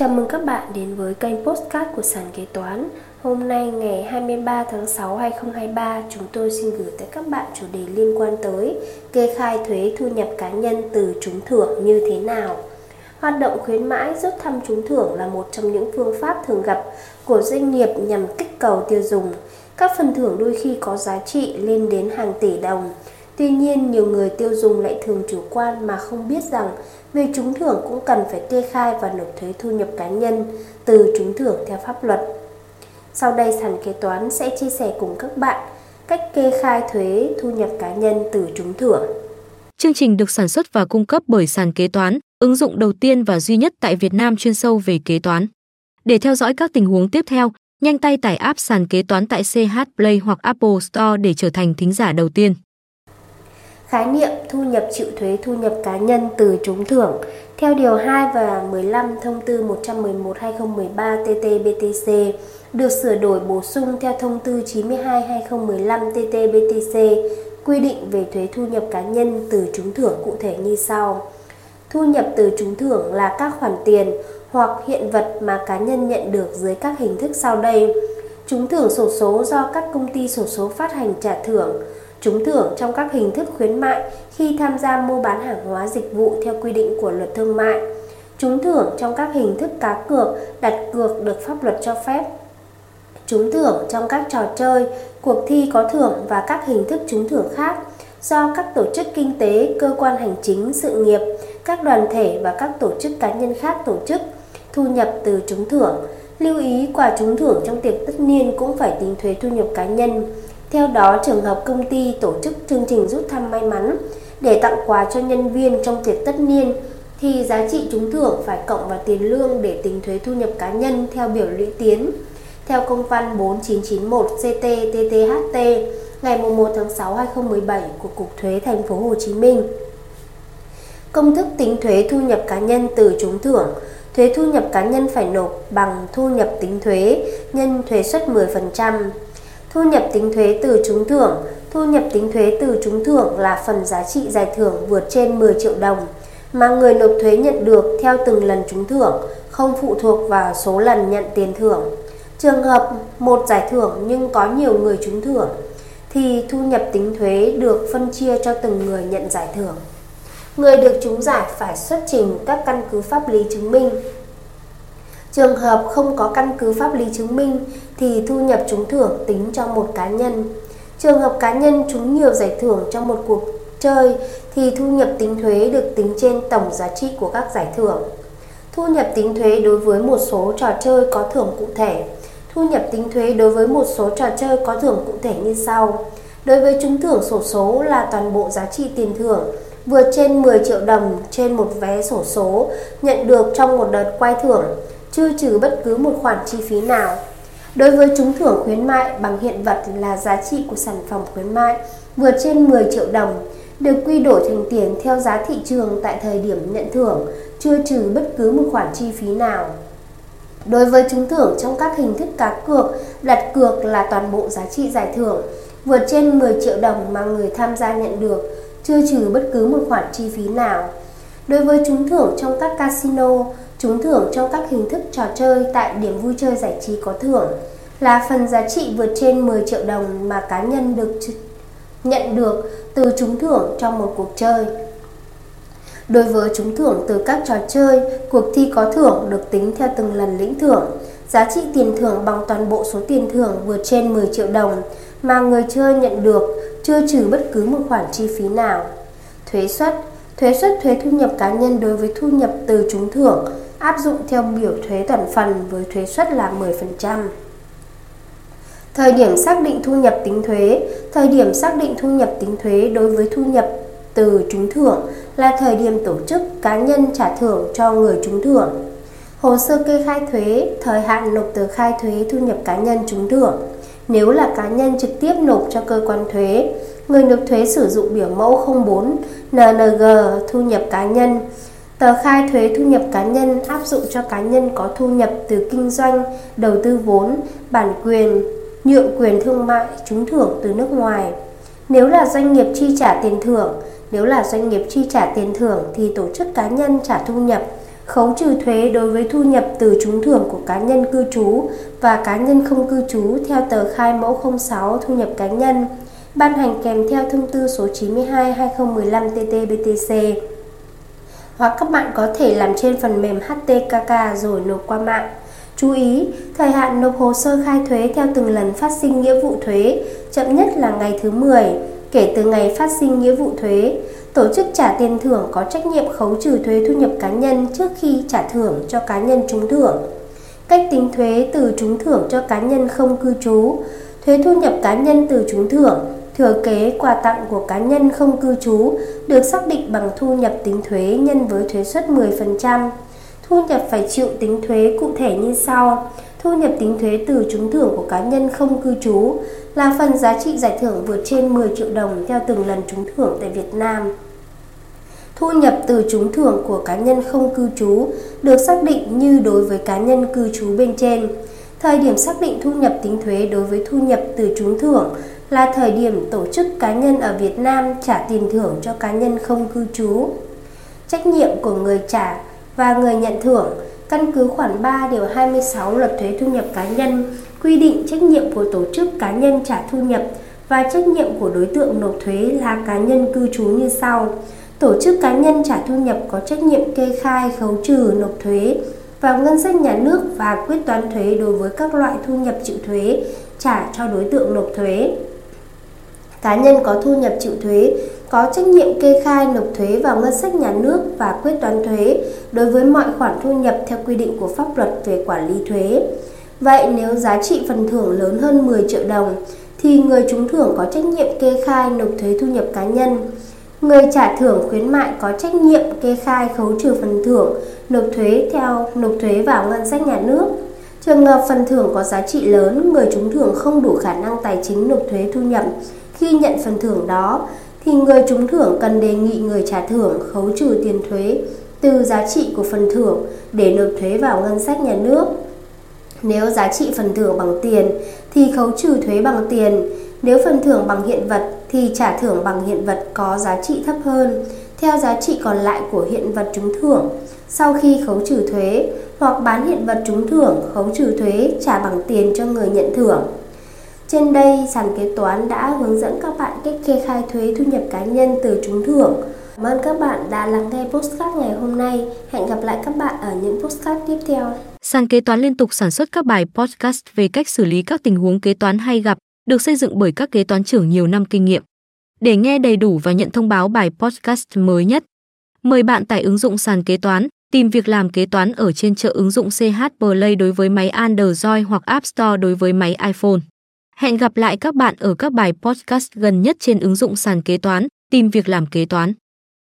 Chào mừng các bạn đến với kênh Postcard của Sàn Kế Toán. Hôm nay ngày 23 tháng 6 2023, chúng tôi xin gửi tới các bạn chủ đề liên quan tới kê khai thuế thu nhập cá nhân từ trúng thưởng như thế nào. Hoạt động khuyến mãi rút thăm trúng thưởng là một trong những phương pháp thường gặp của doanh nghiệp nhằm kích cầu tiêu dùng. Các phần thưởng đôi khi có giá trị lên đến hàng tỷ đồng. Tuy nhiên, nhiều người tiêu dùng lại thường chủ quan mà không biết rằng Người trúng thưởng cũng cần phải kê khai và nộp thuế thu nhập cá nhân từ trúng thưởng theo pháp luật. Sau đây sàn kế toán sẽ chia sẻ cùng các bạn cách kê khai thuế thu nhập cá nhân từ trúng thưởng. Chương trình được sản xuất và cung cấp bởi sàn kế toán, ứng dụng đầu tiên và duy nhất tại Việt Nam chuyên sâu về kế toán. Để theo dõi các tình huống tiếp theo, nhanh tay tải app sàn kế toán tại CH Play hoặc Apple Store để trở thành thính giả đầu tiên. Khái niệm thu nhập chịu thuế thu nhập cá nhân từ trúng thưởng theo Điều 2 và 15 Thông tư 111-2013 TT-BTC được sửa đổi bổ sung theo Thông tư 92-2015 TT-BTC quy định về thuế thu nhập cá nhân từ trúng thưởng cụ thể như sau. Thu nhập từ trúng thưởng là các khoản tiền hoặc hiện vật mà cá nhân nhận được dưới các hình thức sau đây. Trúng thưởng sổ số do các công ty sổ số phát hành trả thưởng, trúng thưởng trong các hình thức khuyến mại khi tham gia mua bán hàng hóa dịch vụ theo quy định của luật thương mại, trúng thưởng trong các hình thức cá cược, đặt cược được pháp luật cho phép, trúng thưởng trong các trò chơi, cuộc thi có thưởng và các hình thức trúng thưởng khác do các tổ chức kinh tế, cơ quan hành chính, sự nghiệp, các đoàn thể và các tổ chức cá nhân khác tổ chức, thu nhập từ trúng thưởng. Lưu ý quà trúng thưởng trong tiệc tất niên cũng phải tính thuế thu nhập cá nhân. Theo đó, trường hợp công ty tổ chức chương trình rút thăm may mắn để tặng quà cho nhân viên trong tiệc tất niên thì giá trị trúng thưởng phải cộng vào tiền lương để tính thuế thu nhập cá nhân theo biểu lũy tiến. Theo công văn 4991 CT-TTHT ngày 1 tháng 6 2017 của Cục Thuế Thành phố Hồ Chí Minh. Công thức tính thuế thu nhập cá nhân từ trúng thưởng Thuế thu nhập cá nhân phải nộp bằng thu nhập tính thuế nhân thuế suất 10%. Thu nhập tính thuế từ trúng thưởng Thu nhập tính thuế từ trúng thưởng là phần giá trị giải thưởng vượt trên 10 triệu đồng mà người nộp thuế nhận được theo từng lần trúng thưởng, không phụ thuộc vào số lần nhận tiền thưởng. Trường hợp một giải thưởng nhưng có nhiều người trúng thưởng thì thu nhập tính thuế được phân chia cho từng người nhận giải thưởng. Người được trúng giải phải xuất trình các căn cứ pháp lý chứng minh Trường hợp không có căn cứ pháp lý chứng minh thì thu nhập trúng thưởng tính cho một cá nhân. Trường hợp cá nhân trúng nhiều giải thưởng trong một cuộc chơi thì thu nhập tính thuế được tính trên tổng giá trị của các giải thưởng. Thu nhập tính thuế đối với một số trò chơi có thưởng cụ thể. Thu nhập tính thuế đối với một số trò chơi có thưởng cụ thể như sau. Đối với trúng thưởng sổ số là toàn bộ giá trị tiền thưởng, vượt trên 10 triệu đồng trên một vé sổ số, nhận được trong một đợt quay thưởng chưa trừ bất cứ một khoản chi phí nào. Đối với trúng thưởng khuyến mại bằng hiện vật là giá trị của sản phẩm khuyến mại vượt trên 10 triệu đồng, được quy đổi thành tiền theo giá thị trường tại thời điểm nhận thưởng, chưa trừ bất cứ một khoản chi phí nào. Đối với trúng thưởng trong các hình thức cá cược, đặt cược là toàn bộ giá trị giải thưởng vượt trên 10 triệu đồng mà người tham gia nhận được, chưa trừ bất cứ một khoản chi phí nào. Đối với trúng thưởng trong các casino, trúng thưởng trong các hình thức trò chơi tại điểm vui chơi giải trí có thưởng là phần giá trị vượt trên 10 triệu đồng mà cá nhân được nhận được từ trúng thưởng trong một cuộc chơi. Đối với trúng thưởng từ các trò chơi, cuộc thi có thưởng được tính theo từng lần lĩnh thưởng. Giá trị tiền thưởng bằng toàn bộ số tiền thưởng vượt trên 10 triệu đồng mà người chơi nhận được, chưa trừ bất cứ một khoản chi phí nào. Thuế suất Thuế suất thuế thu nhập cá nhân đối với thu nhập từ trúng thưởng áp dụng theo biểu thuế toàn phần với thuế suất là 10%. Thời điểm xác định thu nhập tính thuế Thời điểm xác định thu nhập tính thuế đối với thu nhập từ trúng thưởng là thời điểm tổ chức cá nhân trả thưởng cho người trúng thưởng. Hồ sơ kê khai thuế, thời hạn nộp tờ khai thuế thu nhập cá nhân trúng thưởng. Nếu là cá nhân trực tiếp nộp cho cơ quan thuế, người nộp thuế sử dụng biểu mẫu 04 NNG thu nhập cá nhân Tờ khai thuế thu nhập cá nhân áp dụng cho cá nhân có thu nhập từ kinh doanh, đầu tư vốn, bản quyền, nhượng quyền thương mại, trúng thưởng từ nước ngoài. Nếu là doanh nghiệp chi trả tiền thưởng, nếu là doanh nghiệp chi trả tiền thưởng thì tổ chức cá nhân trả thu nhập khấu trừ thuế đối với thu nhập từ trúng thưởng của cá nhân cư trú và cá nhân không cư trú theo tờ khai mẫu 06 thu nhập cá nhân, ban hành kèm theo thông tư số 92/2015/TT-BTC. Hoặc các bạn có thể làm trên phần mềm HTKK rồi nộp qua mạng. Chú ý, thời hạn nộp hồ sơ khai thuế theo từng lần phát sinh nghĩa vụ thuế, chậm nhất là ngày thứ 10 kể từ ngày phát sinh nghĩa vụ thuế. Tổ chức trả tiền thưởng có trách nhiệm khấu trừ thuế thu nhập cá nhân trước khi trả thưởng cho cá nhân trúng thưởng. Cách tính thuế từ trúng thưởng cho cá nhân không cư trú, thuế thu nhập cá nhân từ trúng thưởng, thừa kế quà tặng của cá nhân không cư trú được xác định bằng thu nhập tính thuế nhân với thuế suất 10%. Thu nhập phải chịu tính thuế cụ thể như sau. Thu nhập tính thuế từ trúng thưởng của cá nhân không cư trú là phần giá trị giải thưởng vượt trên 10 triệu đồng theo từng lần trúng thưởng tại Việt Nam. Thu nhập từ trúng thưởng của cá nhân không cư trú được xác định như đối với cá nhân cư trú bên trên. Thời điểm xác định thu nhập tính thuế đối với thu nhập từ trúng thưởng là thời điểm tổ chức cá nhân ở Việt Nam trả tiền thưởng cho cá nhân không cư trú. Trách nhiệm của người trả và người nhận thưởng căn cứ khoản 3 điều 26 Luật thuế thu nhập cá nhân quy định trách nhiệm của tổ chức cá nhân trả thu nhập và trách nhiệm của đối tượng nộp thuế là cá nhân cư trú như sau. Tổ chức cá nhân trả thu nhập có trách nhiệm kê khai, khấu trừ, nộp thuế vào ngân sách nhà nước và quyết toán thuế đối với các loại thu nhập chịu thuế trả cho đối tượng nộp thuế. Cá nhân có thu nhập chịu thuế có trách nhiệm kê khai nộp thuế vào ngân sách nhà nước và quyết toán thuế đối với mọi khoản thu nhập theo quy định của pháp luật về quản lý thuế. Vậy nếu giá trị phần thưởng lớn hơn 10 triệu đồng thì người trúng thưởng có trách nhiệm kê khai nộp thuế thu nhập cá nhân. Người trả thưởng khuyến mại có trách nhiệm kê khai khấu trừ phần thưởng, nộp thuế theo nộp thuế vào ngân sách nhà nước. Trường hợp phần thưởng có giá trị lớn, người trúng thưởng không đủ khả năng tài chính nộp thuế thu nhập khi nhận phần thưởng đó, thì người trúng thưởng cần đề nghị người trả thưởng khấu trừ tiền thuế từ giá trị của phần thưởng để nộp thuế vào ngân sách nhà nước. Nếu giá trị phần thưởng bằng tiền thì khấu trừ thuế bằng tiền. Nếu phần thưởng bằng hiện vật thì trả thưởng bằng hiện vật có giá trị thấp hơn, theo giá trị còn lại của hiện vật trúng thưởng sau khi khấu trừ thuế hoặc bán hiện vật trúng thưởng, khấu trừ thuế trả bằng tiền cho người nhận thưởng. Trên đây, sàn kế toán đã hướng dẫn các bạn cách kê khai thuế thu nhập cá nhân từ trúng thưởng. Cảm ơn các bạn đã lắng nghe postcard ngày hôm nay. Hẹn gặp lại các bạn ở những postcard tiếp theo. Sàn kế toán liên tục sản xuất các bài podcast về cách xử lý các tình huống kế toán hay gặp, được xây dựng bởi các kế toán trưởng nhiều năm kinh nghiệm. Để nghe đầy đủ và nhận thông báo bài podcast mới nhất, mời bạn tải ứng dụng sàn kế toán, tìm việc làm kế toán ở trên chợ ứng dụng CH Play đối với máy Android hoặc App Store đối với máy iPhone. Hẹn gặp lại các bạn ở các bài podcast gần nhất trên ứng dụng sàn kế toán, tìm việc làm kế toán.